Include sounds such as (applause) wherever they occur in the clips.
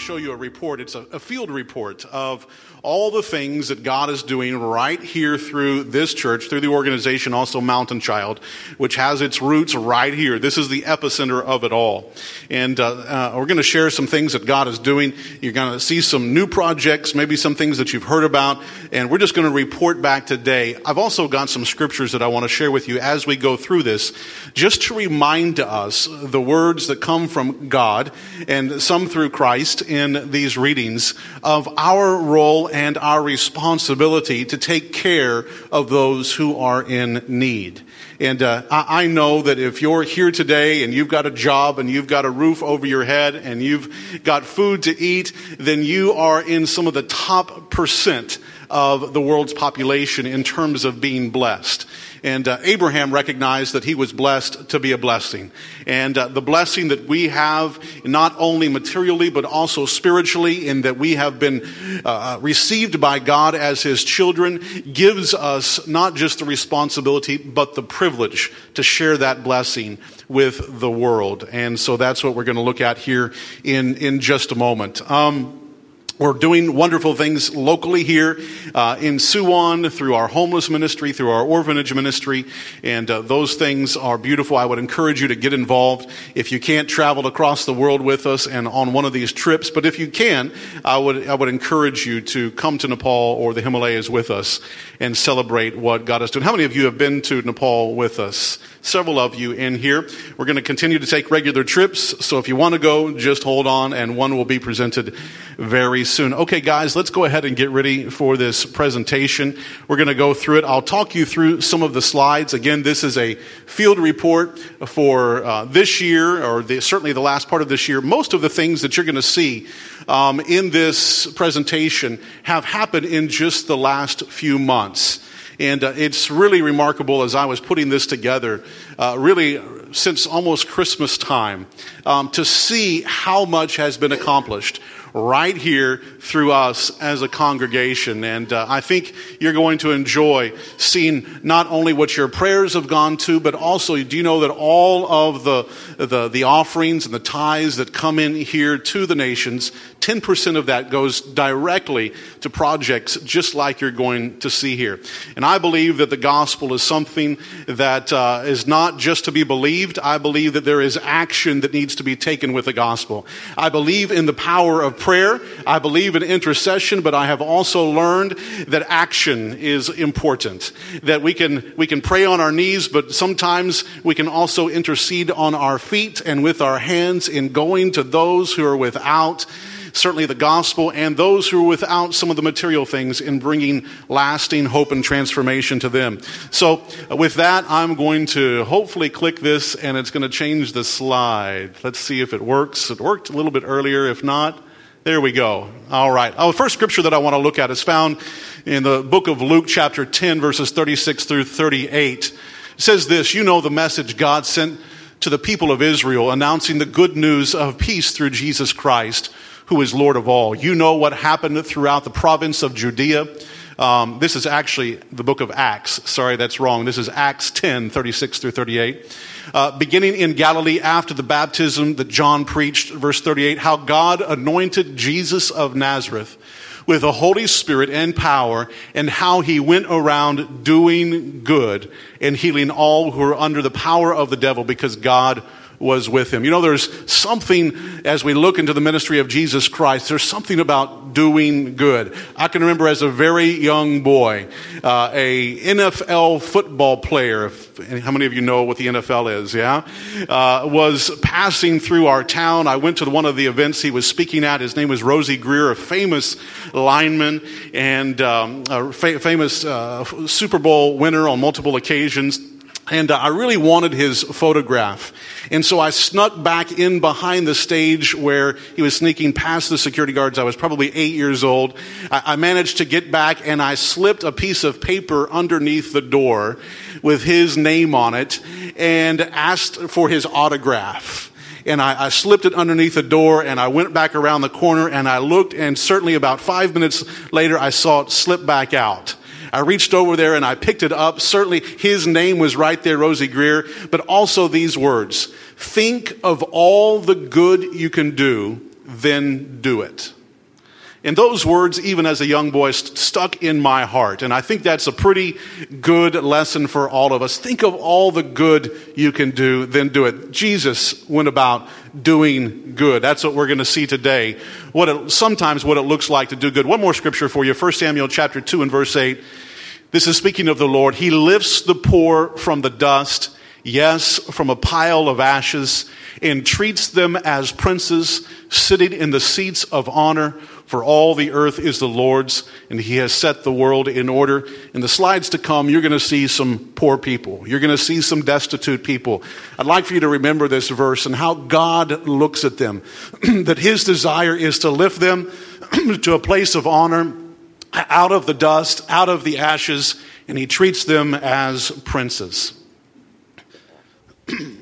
show you a report. It's a, a, field report of all the things that God is doing right here through this church, through the organization, also Mountain Child, which has its roots right here. This is the epicenter of it all. And uh, uh, we're going to share some things that God is doing. You're going to see some new projects, maybe some things that you've heard about, and we're just going to report back today. I've also got some scriptures that I want to share with you as we go through this, just to remind us the words that come from God and some through Christ in these readings of our role and our responsibility to take care of those who are in need. And uh, I, I know that if you're here today and you've got a job and you've got a roof over your head and you've got food to eat, then you are in some of the top percent of the world's population in terms of being blessed. And uh, Abraham recognized that he was blessed to be a blessing. And uh, the blessing that we have, not only materially, but also spiritually, in that we have been uh, received by God as his children, gives us not just the responsibility, but the privilege to share that blessing with the world. And so that's what we're going to look at here in, in just a moment. Um, we're doing wonderful things locally here uh, in Suwon through our homeless ministry, through our orphanage ministry, and uh, those things are beautiful. I would encourage you to get involved. If you can't travel across the world with us and on one of these trips, but if you can, I would I would encourage you to come to Nepal or the Himalayas with us and celebrate what God has done. How many of you have been to Nepal with us? Several of you in here. We're going to continue to take regular trips, so if you want to go, just hold on, and one will be presented very soon. Okay, guys, let's go ahead and get ready for this presentation. We're going to go through it. I'll talk you through some of the slides. Again, this is a field report for uh, this year, or the, certainly the last part of this year. Most of the things that you're going to see um, in this presentation have happened in just the last few months. And uh, it's really remarkable as I was putting this together, uh, really since almost Christmas time, um, to see how much has been accomplished right here through us as a congregation. And uh, I think you're going to enjoy seeing not only what your prayers have gone to, but also do you know that all of the, the, the offerings and the tithes that come in here to the nations, 10% of that goes directly to projects just like you're going to see here. And I believe that the gospel is something that uh, is not just to be believed. I believe that there is action that needs to be taken with the gospel. I believe in the power of prayer. I believe in intercession, but I have also learned that action is important. That we can, we can pray on our knees, but sometimes we can also intercede on our feet and with our hands in going to those who are without certainly the gospel, and those who are without some of the material things in bringing lasting hope and transformation to them. So, uh, with that, I'm going to hopefully click this and it's going to change the slide. Let's see if it works. It worked a little bit earlier. If not, there we go. All right. Oh, the first scripture that I want to look at is found in the book of Luke, chapter 10, verses 36 through 38. It says this You know the message God sent to the people of Israel, announcing the good news of peace through Jesus Christ, who is Lord of all. You know what happened throughout the province of Judea. Um, this is actually the book of Acts. Sorry, that's wrong. This is Acts 10, 36 through 38 uh, beginning in Galilee after the baptism that John preached, verse 38, how God anointed Jesus of Nazareth with the Holy Spirit and power, and how he went around doing good and healing all who were under the power of the devil because God was with him. You know, there's something as we look into the ministry of Jesus Christ, there's something about doing good. I can remember as a very young boy, uh, a NFL football player, how many of you know what the NFL is, yeah? Uh, was passing through our town. I went to one of the events he was speaking at. His name was Rosey Grier, a famous lineman and um, a fa- famous uh, Super Bowl winner on multiple occasions. And uh, I really wanted his photograph. And so I snuck back in behind the stage where he was sneaking past the security guards. I was probably eight years old. I, I managed to get back and I slipped a piece of paper underneath the door with his name on it and asked for his autograph and I, I, slipped it underneath the door and I went back around the corner and I looked and certainly about five minutes later I saw it slip back out. I reached over there and I picked it up. Certainly his name was right there, Rosey Grier, but also these words. Think of all the good you can do, then do it. And those words, even as a young boy, st- stuck in my heart. And I think that's a pretty good lesson for all of us. Think of all the good you can do, then do it. Jesus went about doing good. That's what we're going to see today. What it, sometimes what it looks like to do good. One more scripture for you. 1 Samuel chapter 2 and verse 8. This is speaking of the Lord. He lifts the poor from the dust, yes, from a pile of ashes, and treats them as princes sitting in the seats of honor. For all the earth is the Lord's, and He has set the world in order. In the slides to come, you're going to see some poor people. You're going to see some destitute people. I'd like for you to remember this verse and how God looks at them. (clears throat) that His desire is to lift them (clears throat) to a place of honor out of the dust, out of the ashes, and He treats them as princes. (clears throat)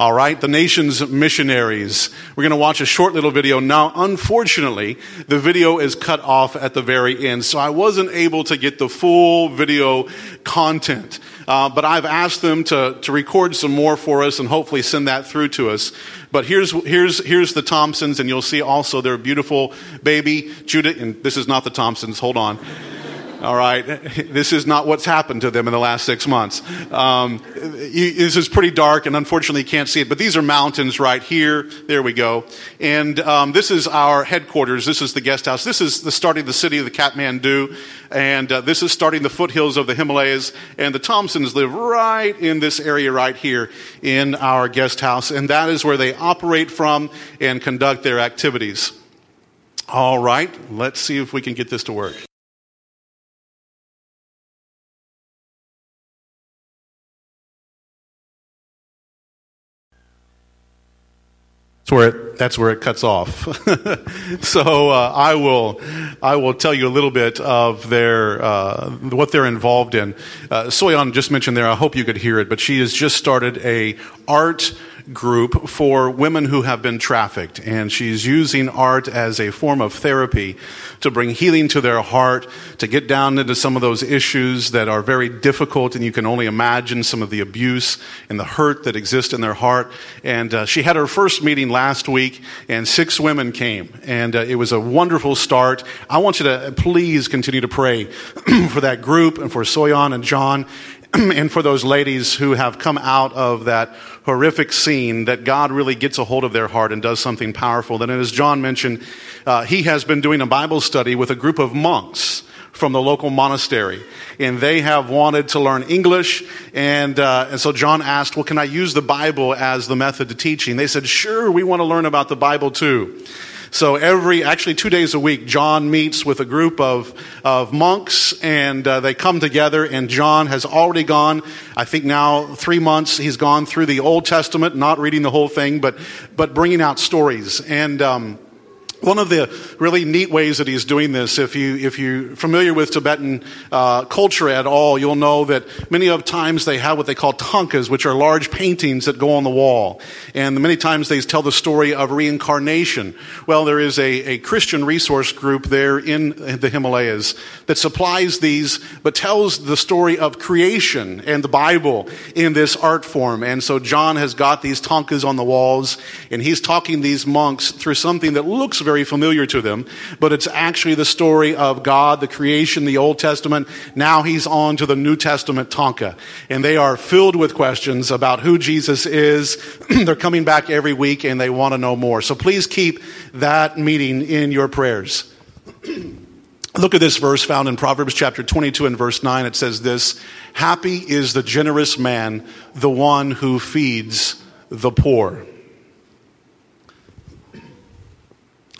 All right, the nation's missionaries. We're going to watch a short little video. Now, unfortunately, the video is cut off at the very end, so I wasn't able to get the full video content. Uh, but I've asked them to, to record some more for us and hopefully send that through to us. But here's, here's, here's the Thompsons, and you'll see also their beautiful baby, Judah, and this is not the Thompsons, hold on. All right. This is not what's happened to them in the last six months. Um, this is pretty dark, and unfortunately, you can't see it. But these are mountains right here. There we go. And um, this is our headquarters. This is the guest house. This is the starting the city of the Kathmandu. And uh, this is starting the foothills of the Himalayas. And the Thompsons live right in this area right here in our guest house. And that is where they operate from and conduct their activities. All right. Let's see if we can get this to work. That's where it, that's where it cuts off. (laughs) so uh, I will I will tell you a little bit of their uh, what they're involved in. Uh, just mentioned there. I hope you could hear it, but she has just started a art group for women who have been trafficked. And she's using art as a form of therapy to bring healing to their heart, to get down into some of those issues that are very difficult. And you can only imagine some of the abuse and the hurt that exist in their heart. And uh, she had her first meeting last week, and six women came. And uh, it was a wonderful start. I want you to please continue to pray (clears throat) for that group and for Soyeon and John (clears throat) and for those ladies who have come out of that horrific scene, that God really gets a hold of their heart and does something powerful. Then, as John mentioned, uh, he has been doing a Bible study with a group of monks from the local monastery. And they have wanted to learn English. And, uh, and so John asked, Well, can I use the Bible as the method to teaching? They said, Sure, we want to learn about the Bible too. So every, actually two days a week, John meets with a group of, of monks and uh, they come together and John has already gone, I think now three months, he's gone through the Old Testament, not reading the whole thing, but, but bringing out stories. And, um, one of the really neat ways that he's doing this, if you if you're familiar with Tibetan uh, culture at all, you'll know that many of times they have what they call thangkas, which are large paintings that go on the wall, and many times they tell the story of reincarnation. Well, there is a, a Christian resource group there in the Himalayas that supplies these, but tells the story of creation and the Bible in this art form. And so John has got these thangkas on the walls, and he's talking these monks through something that looks very familiar to them, but it's actually the story of God, the creation, the Old Testament. Now he's on to the New Testament thangka. And they are filled with questions about who Jesus is. (clears throat) They're coming back every week and they want to know more. So please keep that meeting in your prayers. (clears throat) Look at this verse found in Proverbs chapter 22 and verse 9. It says this Happy is the generous man, the one who feeds the poor.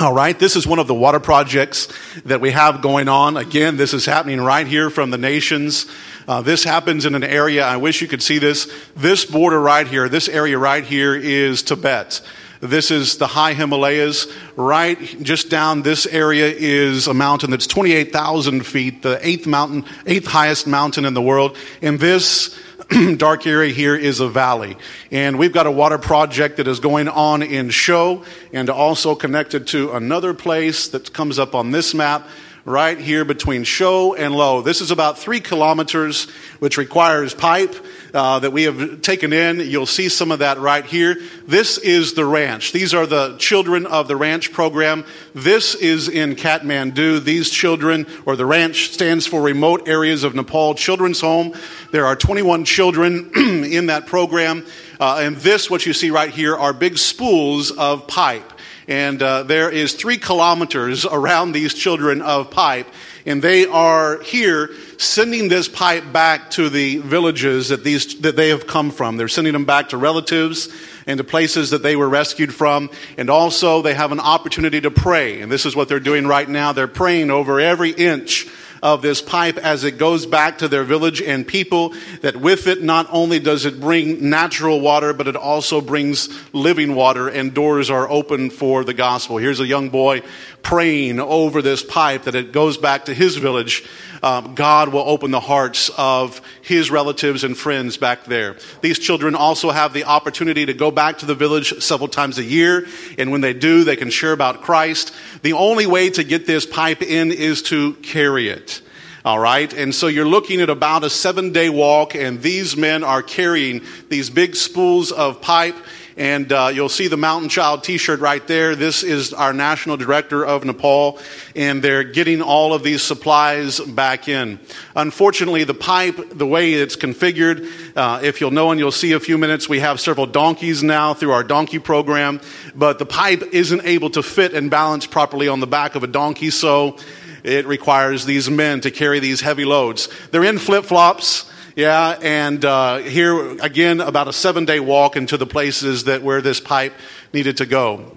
All right, this is one of the water projects that we have going on. Again, this is happening right here from the nations. Uh, this happens in an area, I wish you could see this. This border right here, this area right here is Tibet. This is the high Himalayas. Right just down this area is a mountain that's 28,000 feet, the eighth mountain, eighth highest mountain in the world. And this (clears throat) dark area here is a valley. And we've got a water project that is going on in Sho and also connected to another place that comes up on this map right here between Sho and Lho. This is about three kilometers, which requires pipe uh, that we have taken in. You'll see some of that right here. This is the ranch. These are the children of the ranch program. This is in Kathmandu. These children, or the ranch stands for Remote Areas of Nepal Children's Home. There are 21 children (clears throat) in that program. Uh, and this, what you see right here, are big spools of pipe. And uh, there is three kilometers around these children of pipe. And they are here sending this pipe back to the villages that, these, that they have come from. They're sending them back to relatives and to places that they were rescued from. And also, they have an opportunity to pray. And this is what they're doing right now. They're praying over every inch of this pipe as it goes back to their village and people, that with it not only does it bring natural water, but it also brings living water, and doors are open for the gospel. Here's a young boy praying over this pipe that it goes back to his village. Um, God will open the hearts of his relatives and friends back there. These children also have the opportunity to go back to the village several times a year, and when they do, they can share about Christ. The only way to get this pipe in is to carry it. All right. And so you're looking at about a seven day walk, and these men are carrying these big spools of pipe and uh, you'll see the Mountain Child t shirt right there. This is our national director of Nepal, and they're getting all of these supplies back in. Unfortunately, the pipe, the way it's configured, uh, if you'll know and you'll see a few minutes, we have several donkeys now through our donkey program, but the pipe isn't able to fit and balance properly on the back of a donkey, so it requires these men to carry these heavy loads. They're in flip flops. Yeah, and uh, here again, about a seven day walk into the places that where this pipe needed to go.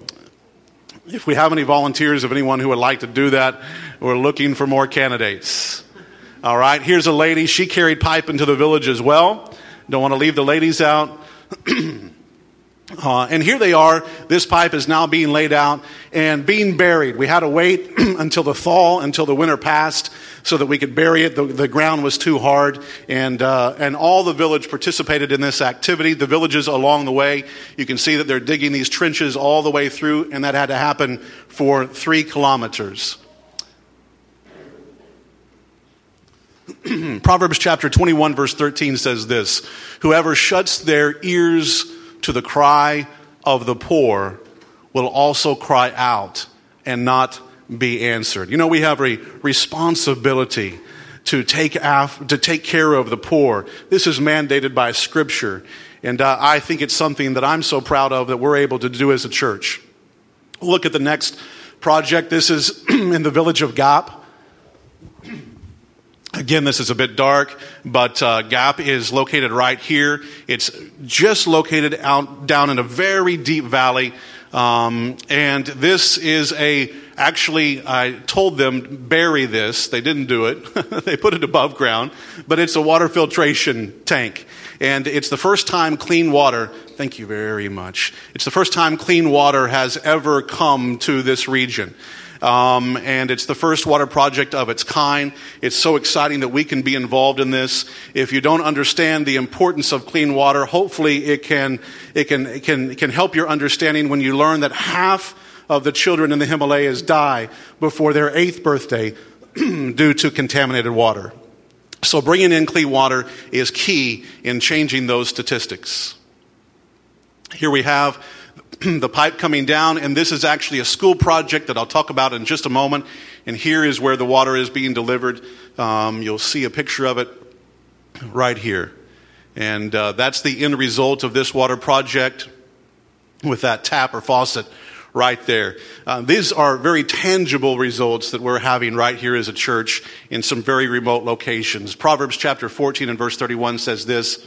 If we have any volunteers of anyone who would like to do that, we're looking for more candidates. All right, here's a lady. She carried pipe into the village as well. Don't want to leave the ladies out. (clears throat) Uh, and here they are. This pipe is now being laid out and being buried. We had to wait (clears throat) until the fall, until the winter passed, so that we could bury it. The, the ground was too hard, and uh, and all the village participated in this activity. The villages along the way, you can see that they're digging these trenches all the way through, and that had to happen for three kilometers. (clears throat) Proverbs chapter 21, verse 13 says this Whoever shuts their ears to the cry of the poor will also cry out and not be answered. You know, we have a responsibility to take, af- to take care of the poor. This is mandated by Scripture. And uh, I think it's something that I'm so proud of that we're able to do as a church. Look at the next project. This is (clears throat) in the village of Ghap. Again, this is a bit dark, but uh, Ghap is located right here. It's just located out down in a very deep valley, um, and this is a actually. I told them bury this. They didn't do it. (laughs) they put it above ground, but it's a water filtration tank, and it's the first time clean water. Thank you very much. It's the first time clean water has ever come to this region. Um, and it's the first water project of its kind. It's so exciting that we can be involved in this. If you don't understand the importance of clean water, hopefully it can, it can, it can, it can help your understanding when you learn that half of the children in the Himalayas die before their eighth birthday (clears throat) due to contaminated water. So bringing in clean water is key in changing those statistics. Here we have (clears throat) the pipe coming down, and this is actually a school project that I'll talk about in just a moment. And here is where the water is being delivered. Um, you'll see a picture of it right here. And uh, that's the end result of this water project with that tap or faucet right there. Uh, these are very tangible results that we're having right here as a church in some very remote locations. Proverbs chapter 14 and verse 31 says this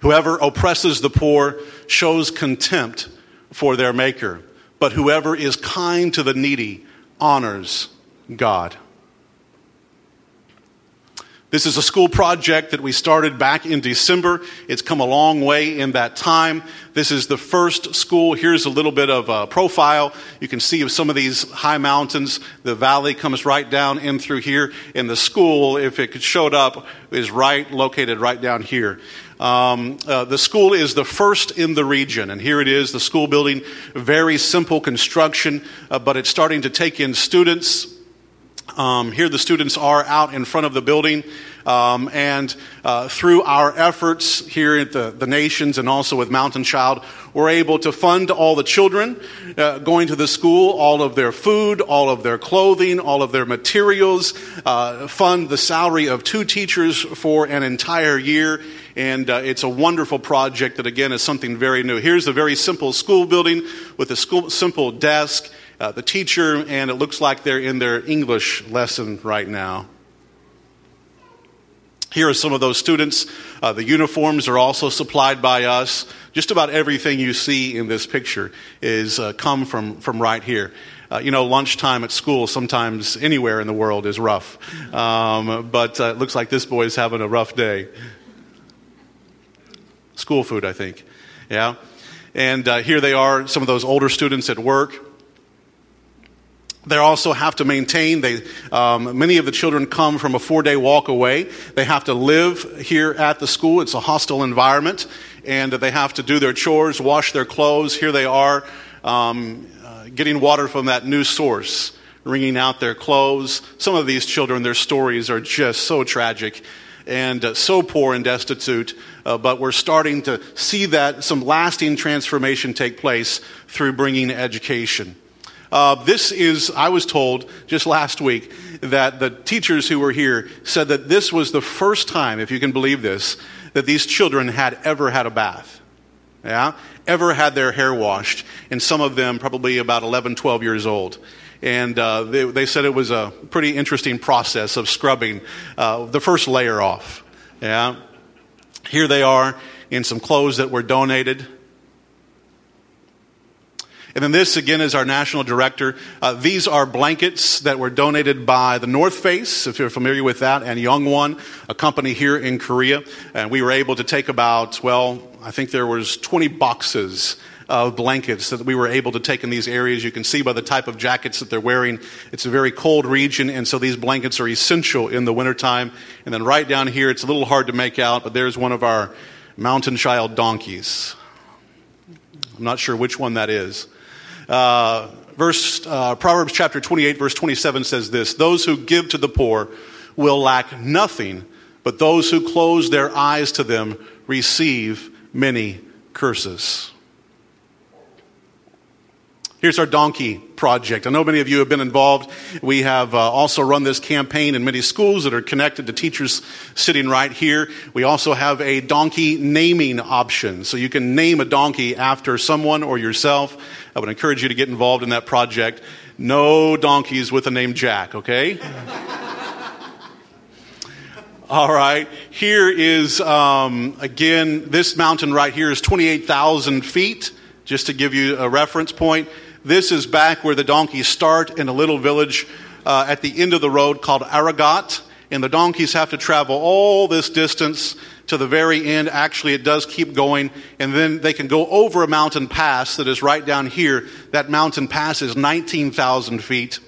Whoever oppresses the poor shows contempt for their maker, but whoever is kind to the needy honors God. This is a school project that we started back in December. It's come a long way in that time. This is the first school. Here's a little bit of a profile. You can see some of these high mountains. The valley comes right down in through here. And the school, if it showed up, is right located right down here. Um, uh, the school is the first in the region, and here it is, the school building, very simple construction, uh, but it's starting to take in students Um, here, the students are out in front of the building, um, and uh, through our efforts here at the, the nations and also with Mountain Child, we're able to fund all the children uh, going to the school, all of their food, all of their clothing, all of their materials, uh, fund the salary of two teachers for an entire year. And uh, it's a wonderful project that, again, is something very new. Here's a very simple school building with a school, simple desk uh, the teacher, and it looks like they're in their English lesson right now. Here are some of those students. Uh, the uniforms are also supplied by us. Just about everything you see in this picture is uh, come from, from right here. Uh, you know, lunchtime at school, sometimes anywhere in the world, is rough. Um, but uh, it looks like this boy is having a rough day. School food, I think. Yeah. And uh, here they are, some of those older students at work. They also have to maintain. They, um, many of the children come from a four day walk away. They have to live here at the school. It's a hostile environment, and they have to do their chores, wash their clothes. Here they are, um, uh, getting water from that new source, wringing out their clothes. Some of these children, their stories are just so tragic and uh, so poor and destitute. Uh, but we're starting to see that some lasting transformation take place through bringing education. Uh, this is, I was told just last week that the teachers who were here said that this was the first time, if you can believe this, that these children had ever had a bath. Yeah? Ever had their hair washed. And some of them probably about 11, 12 years old. And uh, they, they, said it was a pretty interesting process of scrubbing uh, the first layer off. Yeah? Here they are in some clothes that were donated. And then this again is our national director. Uh, these are blankets that were donated by the North Face, if you're familiar with that, and Youngone, a company here in Korea. And we were able to take about, well, I think there was 20 boxes of blankets that we were able to take in these areas. You can see by the type of jackets that they're wearing, it's a very cold region, and so these blankets are essential in the wintertime. And then right down here, it's a little hard to make out, but there's one of our mountain child donkeys. I'm not sure which one that is. Uh, verse, uh, Proverbs chapter 28, verse 27 says this Those who give to the poor will lack nothing, but those who close their eyes to them receive many curses. Here's our donkey project. I know many of you have been involved. We have uh, also run this campaign in many schools that are connected to teachers sitting right here. We also have a donkey naming option. So you can name a donkey after someone or yourself. I would encourage you to get involved in that project. No donkeys with the name Jack, okay? (laughs) All right. Here is, um, again, this mountain right here is 28,000 feet, just to give you a reference point. This is back where the donkeys start in a little village uh, at the end of the road called Arughat. And the donkeys have to travel all this distance to the very end. Actually, it does keep going. And then they can go over a mountain pass that is right down here. That mountain pass is 19,000 feet.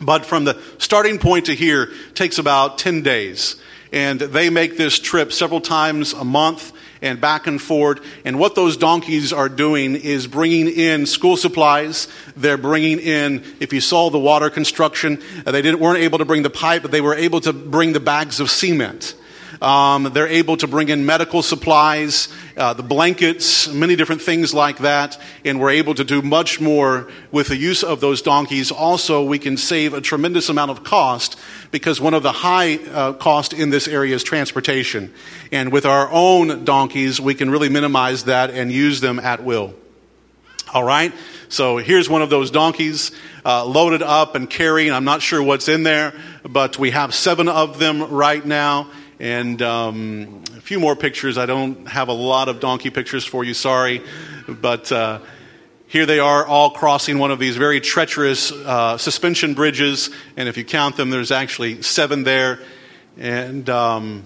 But from the starting point to here takes about 10 days. And they make this trip several times a month and back and forth. And what those donkeys are doing is bringing in school supplies. They're bringing in, if you saw the water construction, they didn't, weren't able to bring the pipe, but they were able to bring the bags of cement. Um, they're able to bring in medical supplies, uh, the blankets, many different things like that, and we're able to do much more with the use of those donkeys. Also, we can save a tremendous amount of cost because one of the high uh, cost in this area is transportation. And with our own donkeys, we can really minimize that and use them at will. All right? So here's one of those donkeys uh, loaded up and carrying. I'm not sure what's in there, but we have seven of them right now. And um, a few more pictures. I don't have a lot of donkey pictures for you, sorry. But uh, here they are all crossing one of these very treacherous uh, suspension bridges. And if you count them, there's actually seven there. And um,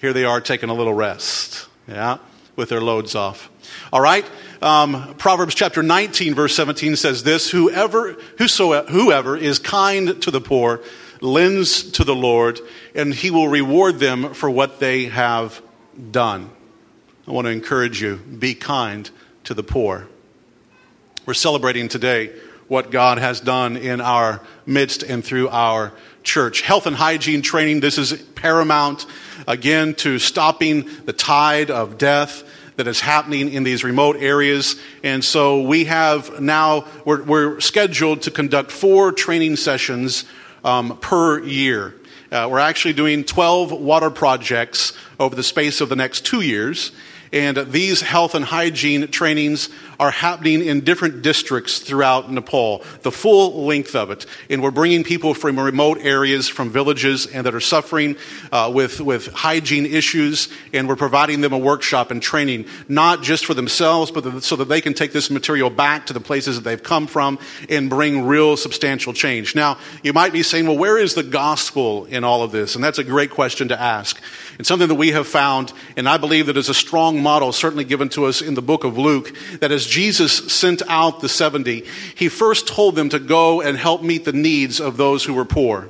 here they are taking a little rest, yeah, with their loads off. All right. Um, Proverbs chapter 19, verse 17 says this Whoever, whosoever, whoever is kind to the poor lends to the Lord, and he will reward them for what they have done. I want to encourage you be kind to the poor. We're celebrating today what God has done in our midst and through our church. Health and hygiene training, this is paramount, again, to stopping the tide of death that is happening in these remote areas. And so we have now, we're, we're scheduled to conduct four training sessions um, per year. Uh, we're actually doing 12 water projects over the space of the next two years. And these health and hygiene trainings are happening in different districts throughout Nepal, the full length of it. And we're bringing people from remote areas, from villages, and that are suffering uh, with, with hygiene issues, and we're providing them a workshop and training, not just for themselves, but so that they can take this material back to the places that they've come from and bring real substantial change. Now, you might be saying, well, where is the gospel in all of this? And that's a great question to ask. It's something that we have found, and I believe that is a strong model, certainly given to us in the book of Luke, that as Jesus sent out the 70, he first told them to go and help meet the needs of those who were poor.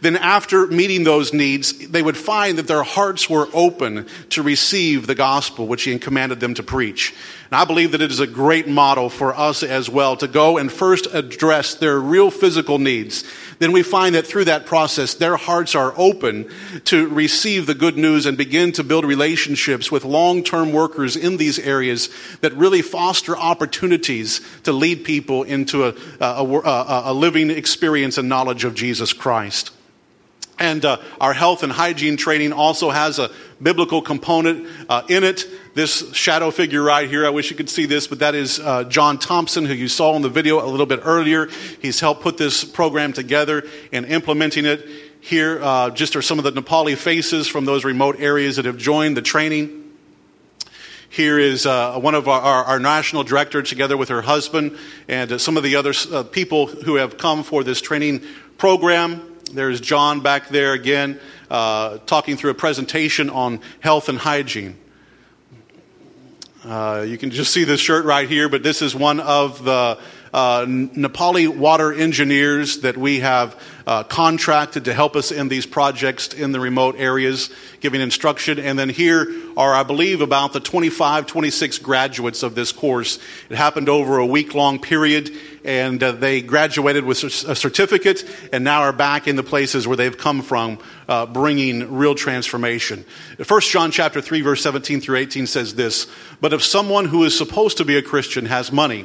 Then, after meeting those needs, they would find that their hearts were open to receive the gospel which he commanded them to preach. And I believe that it is a great model for us as well to go and first address their real physical needs. Then we find that through that process, their hearts are open to receive the good news and begin to build relationships with long term workers in these areas that really foster opportunities to lead people into a, a, a, a living experience and knowledge of Jesus Christ. And uh, our health and hygiene training also has a biblical component uh, in it. This shadow figure right here, I wish you could see this, but that is uh, John Thompson, who you saw in the video a little bit earlier. He's helped put this program together and implementing it. Here, uh, just are some of the Nepali faces from those remote areas that have joined the training. Here is uh, one of our, our, our, national director, together with her husband, and uh, some of the other uh, people who have come for this training program. There's John back there again, uh, talking through a presentation on health and hygiene. Uh, you can just see this shirt right here, but this is one of the uh, Nepali water engineers that we have uh, contracted to help us in these projects in the remote areas, giving instruction. And then here are, I believe, about the 25, 26 graduates of this course. It happened over a week long period, and uh, they graduated with a certificate and now are back in the places where they've come from, uh, bringing real transformation. 1 John chapter 3, verse 17 through 18 says this But if someone who is supposed to be a Christian has money,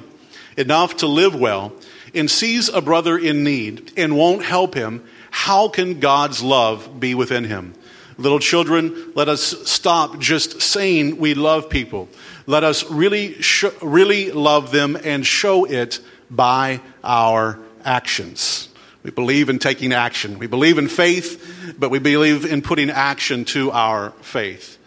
enough to live well, and sees a brother in need and won't help him, how can God's love be within him? Little children, let us stop just saying we love people. Let us really, sh- really love them and show it by our actions. We believe in taking action. We believe in faith, but we believe in putting action to our faith.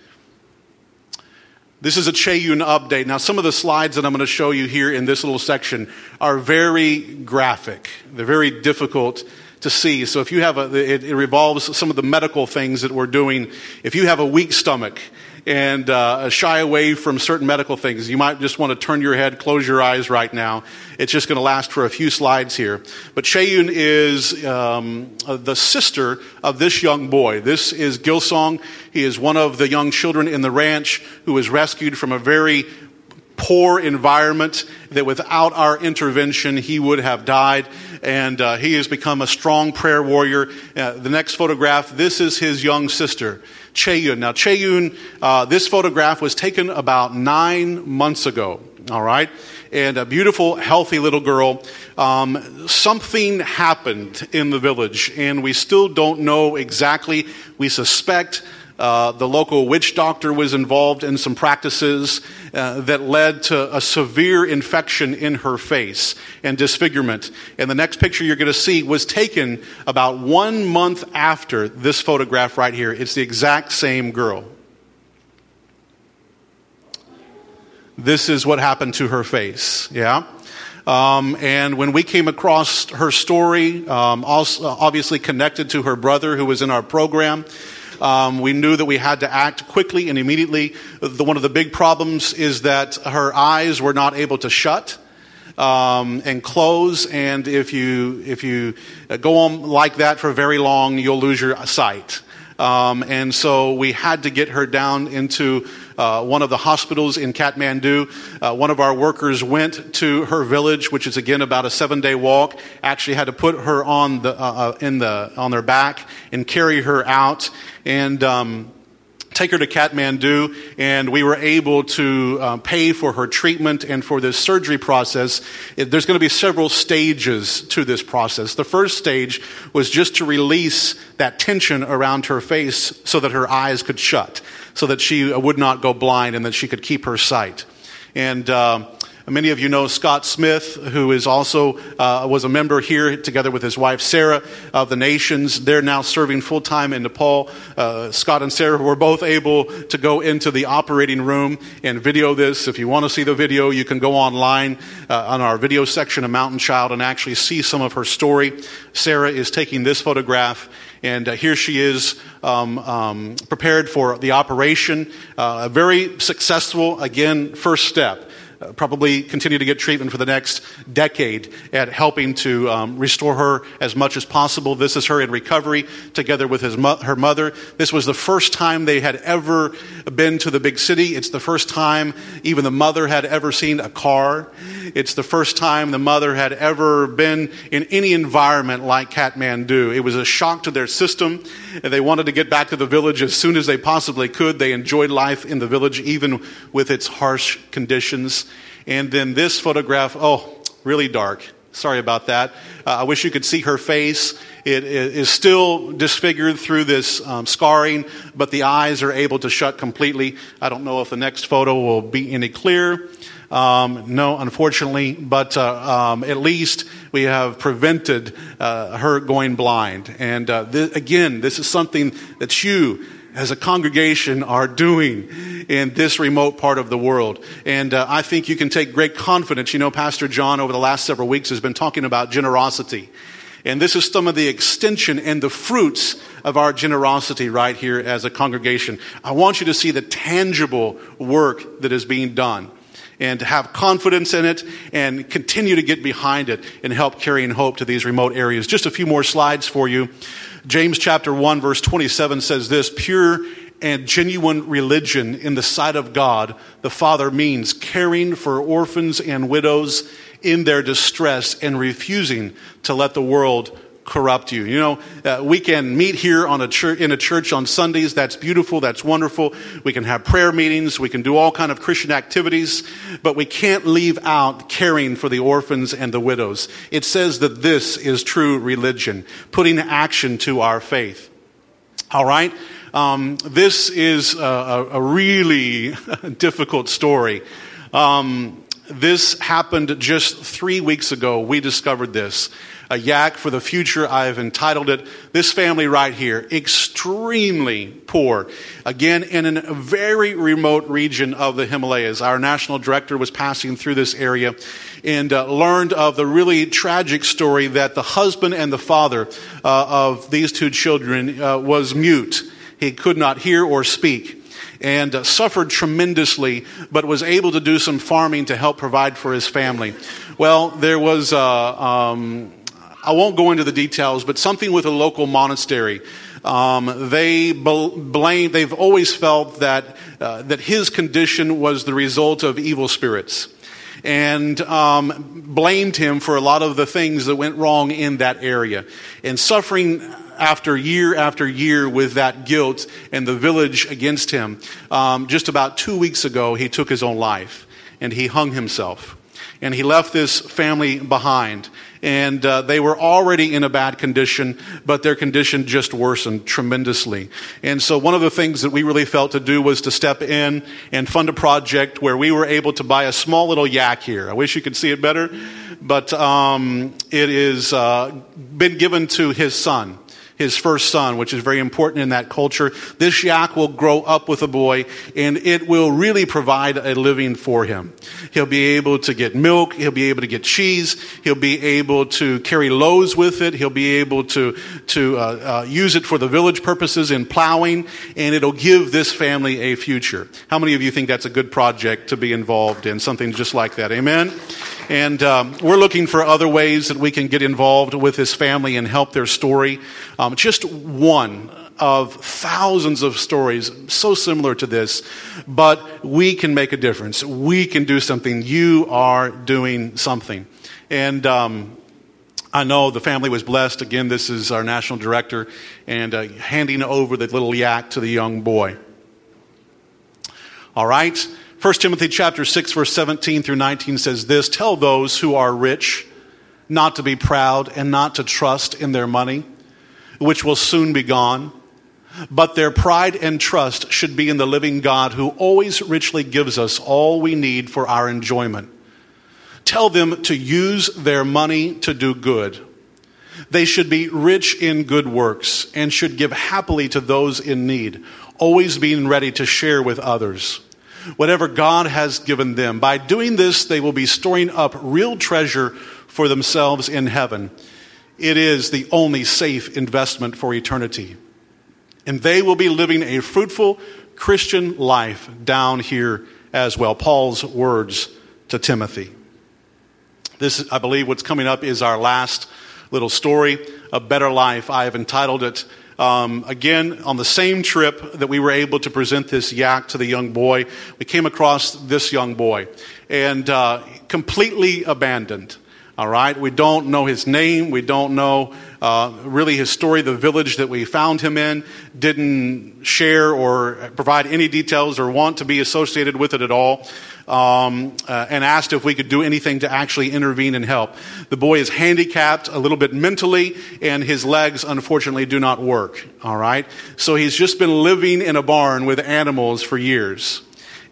This is a Cheyun update. Now, some of the slides that I'm going to show you here in this little section are very graphic. They're very difficult to see. So, if you have a, it, it revolves some of the medical things that we're doing. If you have a weak stomach and uh, shy away from certain medical things. You might just want to turn your head, close your eyes right now. It's just going to last for a few slides here. But Cheyun is um, the sister of this young boy. This is Gilsong. He is one of the young children in the ranch who was rescued from a very poor environment that without our intervention he would have died and uh, he has become a strong prayer warrior uh, the next photograph this is his young sister cheyun. Now cheyun uh, this photograph was taken about nine months ago all right? And a beautiful healthy little girl. Um, something happened in the village and we still don't know exactly. We suspect uh, the local witch doctor was involved in some practices uh, that led to a severe infection in her face and disfigurement. And the next picture you're going to see was taken about one month after this photograph right here. It's the exact same girl. This is what happened to her face. Yeah? Um, and when we came across her story, um, also obviously connected to her brother who was in our program, um, we knew that we had to act quickly and immediately. The, one of the big problems is that her eyes were not able to shut. Um, and close. And if you if you go on like that for very long, you'll lose your sight. Um, and so we had to get her down into uh, one of the hospitals in Kathmandu. Uh, one of our workers went to her village, which is again about a seven day walk. Actually, had to put her on the uh, uh, in the on their back and carry her out. And um, take her to Kathmandu, and we were able to uh, pay for her treatment and for this surgery process. It, there's going to be several stages to this process. The first stage was just to release that tension around her face so that her eyes could shut, so that she would not go blind and that she could keep her sight. And uh, Many of you know Scott Smith, who is also uh, was a member here together with his wife Sarah of the Nations. They're now serving full time in Nepal. Uh, Scott and Sarah were both able to go into the operating room and video this. If you want to see the video, you can go online uh, on our video section of Mountain Child and actually see some of her story. Sarah is taking this photograph and uh, here she is um, um, prepared for the operation. Uh, a very successful, again, first step. Uh, probably continue to get treatment for the next decade at helping to um, restore her as much as possible. This is her in recovery together with his mo- her mother. This was the first time they had ever been to the big city. It's the first time even the mother had ever seen a car. It's the first time the mother had ever been in any environment like Kathmandu. It was a shock to their system. And they wanted to get back to the village as soon as they possibly could. They enjoyed life in the village, even with its harsh conditions. And then this photograph, oh, really dark. Sorry about that. Uh, I wish you could see her face. It is still disfigured through this um, scarring, but the eyes are able to shut completely. I don't know if the next photo will be any clearer. Um, no, unfortunately, but uh, um, at least we have prevented uh, her going blind. And uh, th- again, this is something that you as a congregation are doing in this remote part of the world. And uh, I think you can take great confidence. You know, Pastor John over the last several weeks has been talking about generosity. And this is some of the extension and the fruits of our generosity right here as a congregation. I want you to see the tangible work that is being done and to have confidence in it and continue to get behind it and help carrying hope to these remote areas. Just a few more slides for you. James chapter 1 verse 27 says this, pure and genuine religion in the sight of God, the Father means caring for orphans and widows in their distress and refusing to let the world corrupt you. You know, uh, we can meet here on a church, in a church on Sundays. That's beautiful. That's wonderful. We can have prayer meetings. We can do all kind of Christian activities, but we can't leave out caring for the orphans and the widows. It says that this is true religion, putting action to our faith. All right. Um, this is a, a really (laughs) difficult story. Um, this happened just three weeks ago. We discovered this a yak for the future. I've entitled it This Family Right Here. Extremely poor. Again, in a very remote region of the Himalayas. Our national director was passing through this area and uh, learned of the really tragic story that the husband and the father uh, of these two children uh, was mute. He could not hear or speak and uh, suffered tremendously, but was able to do some farming to help provide for his family. Well, there was uh, um, I won't go into the details, but something with a local monastery. Um, they blame, they've always felt that, uh, that his condition was the result of evil spirits and um, blamed him for a lot of the things that went wrong in that area. And suffering after year after year with that guilt and the village against him, um, just about two weeks ago, he took his own life and he hung himself. And he left this family behind and uh, they were already in a bad condition, but their condition just worsened tremendously. And so, one of the things that we really felt to do was to step in and fund a project where we were able to buy a small little yak here. I wish you could see it better, but um, it is uh, been given to his son his first son, which is very important in that culture. This yak will grow up with a boy and it will really provide a living for him. He'll be able to get milk. He'll be able to get cheese. He'll be able to carry loads with it. He'll be able to, to uh, uh, use it for the village purposes in plowing and it'll give this family a future. How many of you think that's a good project to be involved in? Something just like that. Amen? And um, we're looking for other ways that we can get involved with his family and help their story. Um, just one of thousands of stories so similar to this, but we can make a difference. We can do something. You are doing something. And um, I know the family was blessed. Again, this is our national director, and uh, handing over the little yak to the young boy. All right. 1 Timothy chapter 6 verse 17 through 19 says this, tell those who are rich not to be proud and not to trust in their money, which will soon be gone, but their pride and trust should be in the living God who always richly gives us all we need for our enjoyment. Tell them to use their money to do good. They should be rich in good works and should give happily to those in need, always being ready to share with others whatever God has given them. By doing this, they will be storing up real treasure for themselves in heaven. It is the only safe investment for eternity. And they will be living a fruitful Christian life down here as well. Paul's words to Timothy. This, I believe, what's coming up is our last little story, A Better Life. I have entitled it um, again, on the same trip that we were able to present this yak to the young boy, we came across this young boy and uh, completely abandoned. All right, we don't know his name. We don't know uh, really his story. The village that we found him in didn't share or provide any details or want to be associated with it at all um, uh, and asked if we could do anything to actually intervene and help. The boy is handicapped a little bit mentally, and his legs, unfortunately, do not work. All right? So he's just been living in a barn with animals for years.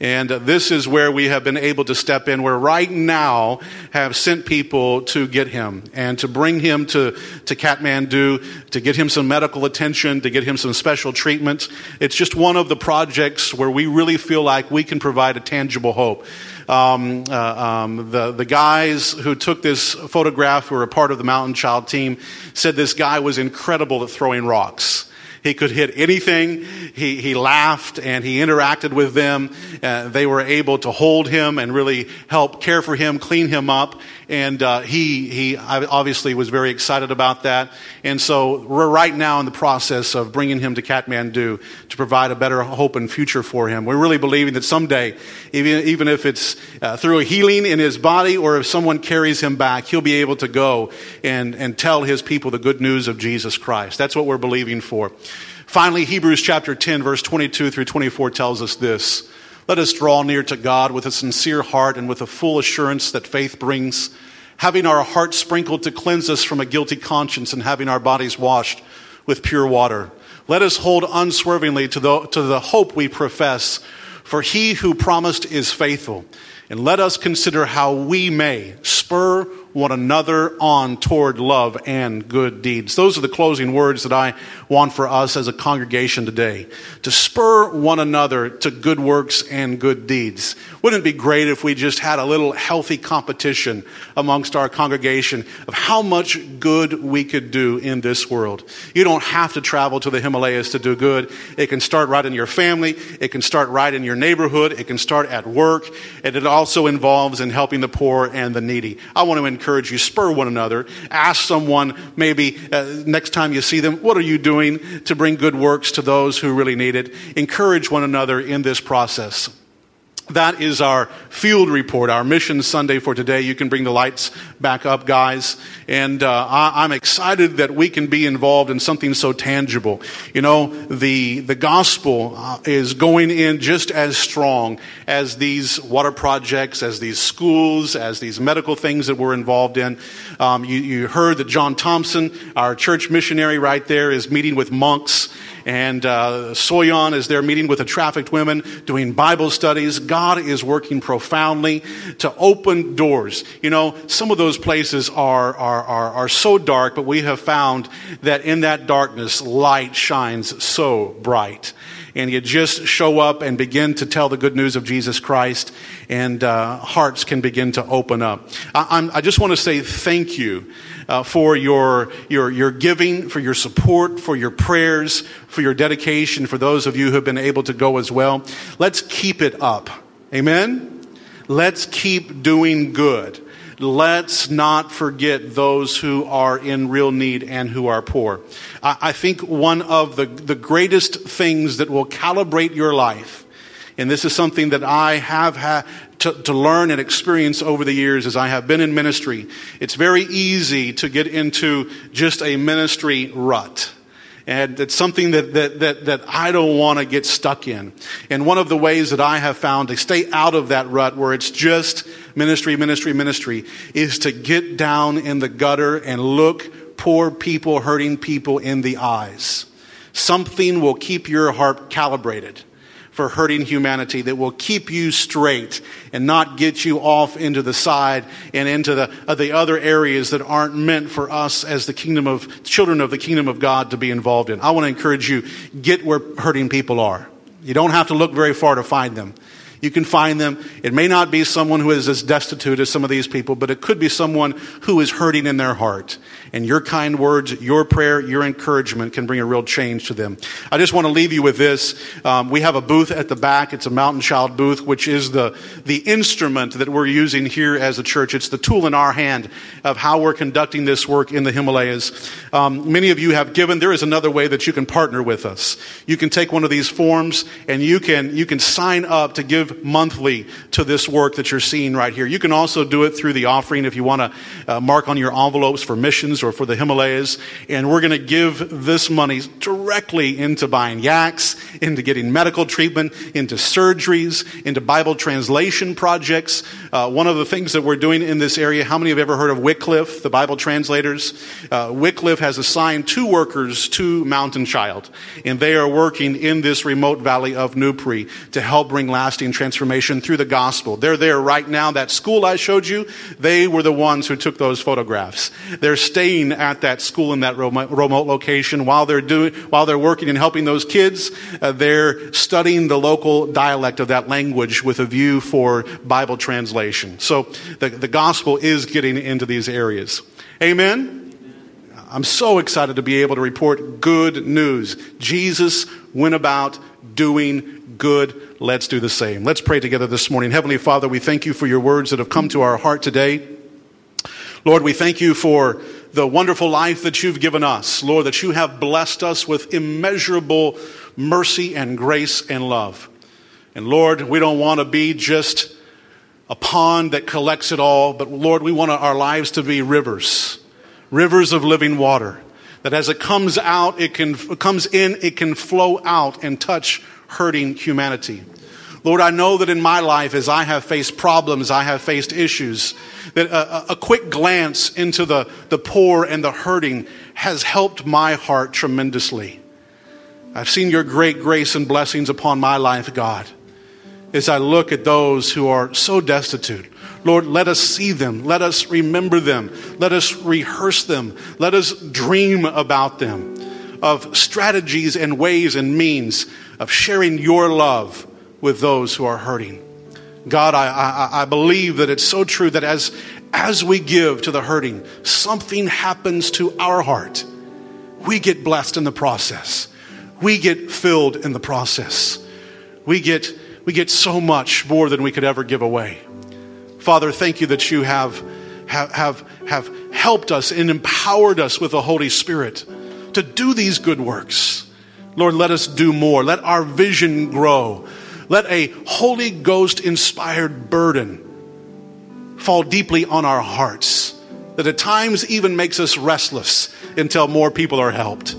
And this is where we have been able to step in, where right now have sent people to get him and to bring him to, to Kathmandu, to get him some medical attention, to get him some special treatment. It's just one of the projects where we really feel like we can provide a tangible hope. Um, uh, um, the, the guys who took this photograph, who were a part of the Mountain Child team, said this guy was incredible at throwing rocks. He could hit anything. He, he laughed and he interacted with them. Uh, they were able to hold him and really help care for him, clean him up. And uh, he, he obviously was very excited about that. And so we're right now in the process of bringing him to Kathmandu to provide a better hope and future for him. We're really believing that someday, even, even if it's uh, through a healing in his body or if someone carries him back, he'll be able to go and, and tell his people the good news of Jesus Christ. That's what we're believing for. Finally, Hebrews chapter 10, verse 22 through 24 tells us this. Let us draw near to God with a sincere heart and with a full assurance that faith brings, having our hearts sprinkled to cleanse us from a guilty conscience and having our bodies washed with pure water. Let us hold unswervingly to the, to the hope we profess, for he who promised is faithful. And let us consider how we may spur one another on toward love and good deeds. Those are the closing words that I want for us as a congregation today. To spur one another to good works and good deeds. Wouldn't it be great if we just had a little healthy competition amongst our congregation of how much good we could do in this world? You don't have to travel to the Himalayas to do good. It can start right in your family. It can start right in your neighborhood. It can start at work. And it also involves in helping the poor and the needy. I want to encourage you, spur one another. Ask someone, maybe uh, next time you see them, what are you doing to bring good works to those who really need it? Encourage one another in this process. That is our field report, our mission Sunday for today. You can bring the lights back up, guys. And uh, I, am excited that we can be involved in something so tangible. You know, the, the gospel uh, is going in just as strong as these water projects, as these schools, as these medical things that we're involved in. Um, you, you heard that John Thompson, our church missionary right there, is meeting with monks and uh, Soyon is there meeting with the trafficked women, doing Bible studies. God is working profoundly to open doors. You know, some of those places are, are, are, are so dark, but we have found that in that darkness, light shines so bright and you just show up and begin to tell the good news of Jesus Christ, and uh, hearts can begin to open up. I, I just want to say thank you uh, for your, your, your giving, for your support, for your prayers, for your dedication, for those of you who have been able to go as well. Let's keep it up. Amen? Let's keep doing good. Let's not forget those who are in real need and who are poor. I, I think one of the, the greatest things that will calibrate your life, and this is something that I have had to, to learn and experience over the years as I have been in ministry, it's very easy to get into just a ministry rut. And it's something that, that, that, that I don't want to get stuck in. And one of the ways that I have found to stay out of that rut where it's just ministry, ministry, ministry is to get down in the gutter and look poor people, hurting people in the eyes. Something will keep your heart calibrated for hurting humanity that will keep you straight and not get you off into the side and into the, uh, the other areas that aren't meant for us as the kingdom of children of the kingdom of God to be involved in. I want to encourage you get where hurting people are. You don't have to look very far to find them. You can find them. It may not be someone who is as destitute as some of these people, but it could be someone who is hurting in their heart. And your kind words, your prayer, your encouragement can bring a real change to them. I just want to leave you with this. Um, we have a booth at the back. It's a Mountain Child booth, which is the, the instrument that we're using here as a church. It's the tool in our hand of how we're conducting this work in the Himalayas. Um, many of you have given. There is another way that you can partner with us. You can take one of these forms and you can, you can sign up to give monthly to this work that you're seeing right here. You can also do it through the offering if you want to uh, mark on your envelopes for missions or for the Himalayas. And we're going to give this money directly into buying yaks, into getting medical treatment, into surgeries, into Bible translation projects. Uh, one of the things that we're doing in this area, how many have ever heard of Wycliffe, the Bible translators? Uh, Wycliffe has assigned two workers to Mountain Child, and they are working in this remote valley of Nupri to help bring lasting transformation through the gospel. They're there right now. That school I showed you, they were the ones who took those photographs. They're staying staying at that school in that remote location while they're doing, while they're working and helping those kids. Uh, they're studying the local dialect of that language with a view for Bible translation. So the, the gospel is getting into these areas. Amen. I'm so excited to be able to report good news. Jesus went about doing good. Let's do the same. Let's pray together this morning. Heavenly Father, we thank you for your words that have come to our heart today. Lord, we thank you for the wonderful life that you've given us. Lord, that you have blessed us with immeasurable mercy and grace and love. And Lord, we don't want to be just a pond that collects it all, but Lord, we want our lives to be rivers, rivers of living water. That as it comes out, it can comes in, it can flow out and touch hurting humanity. Lord, I know that in my life, as I have faced problems, I have faced issues, that a, a, quick glance into the, the poor and the hurting has helped my heart tremendously. I've seen your great grace and blessings upon my life, God, as I look at those who are so destitute. Lord, let us see them. Let us remember them. Let us rehearse them. Let us dream about them of strategies and ways and means of sharing your love with those who are hurting. God, I, I, I, believe that it's so true that as, as we give to the hurting, something happens to our heart. We get blessed in the process. We get filled in the process. We get, we get so much more than we could ever give away. Father, thank you that you have, have, have, have helped us and empowered us with the Holy Spirit to do these good works. Lord, let us do more. Let our vision grow. Let a Holy Ghost inspired burden fall deeply on our hearts that at times even makes us restless until more people are helped,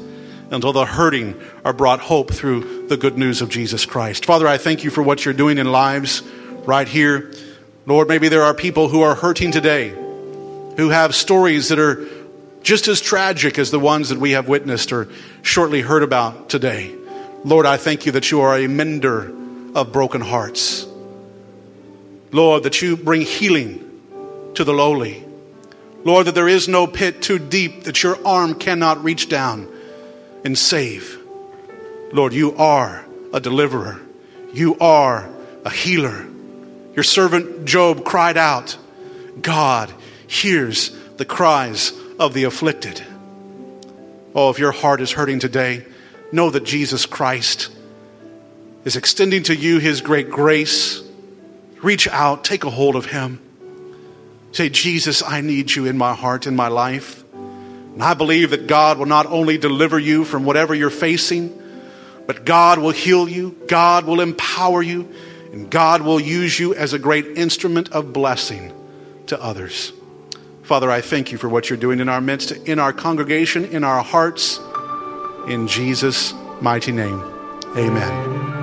until the hurting are brought hope through the good news of Jesus Christ. Father, I thank you for what you're doing in lives right here. Lord, maybe there are people who are hurting today, who have stories that are just as tragic as the ones that we have witnessed or shortly heard about today. Lord, I thank you that you are a mender of broken hearts. Lord, that you bring healing to the lowly. Lord, that there is no pit too deep that your arm cannot reach down and save. Lord, you are a deliverer. You are a healer. Your servant Job cried out, God hears the cries of the afflicted. Oh, if your heart is hurting today, know that Jesus Christ is extending to you his great grace. Reach out, take a hold of him. Say, Jesus, I need you in my heart, in my life. And I believe that God will not only deliver you from whatever you're facing, but God will heal you, God will empower you, and God will use you as a great instrument of blessing to others. Father, I thank you for what you're doing in our midst, in our congregation, in our hearts. In Jesus' mighty name, amen.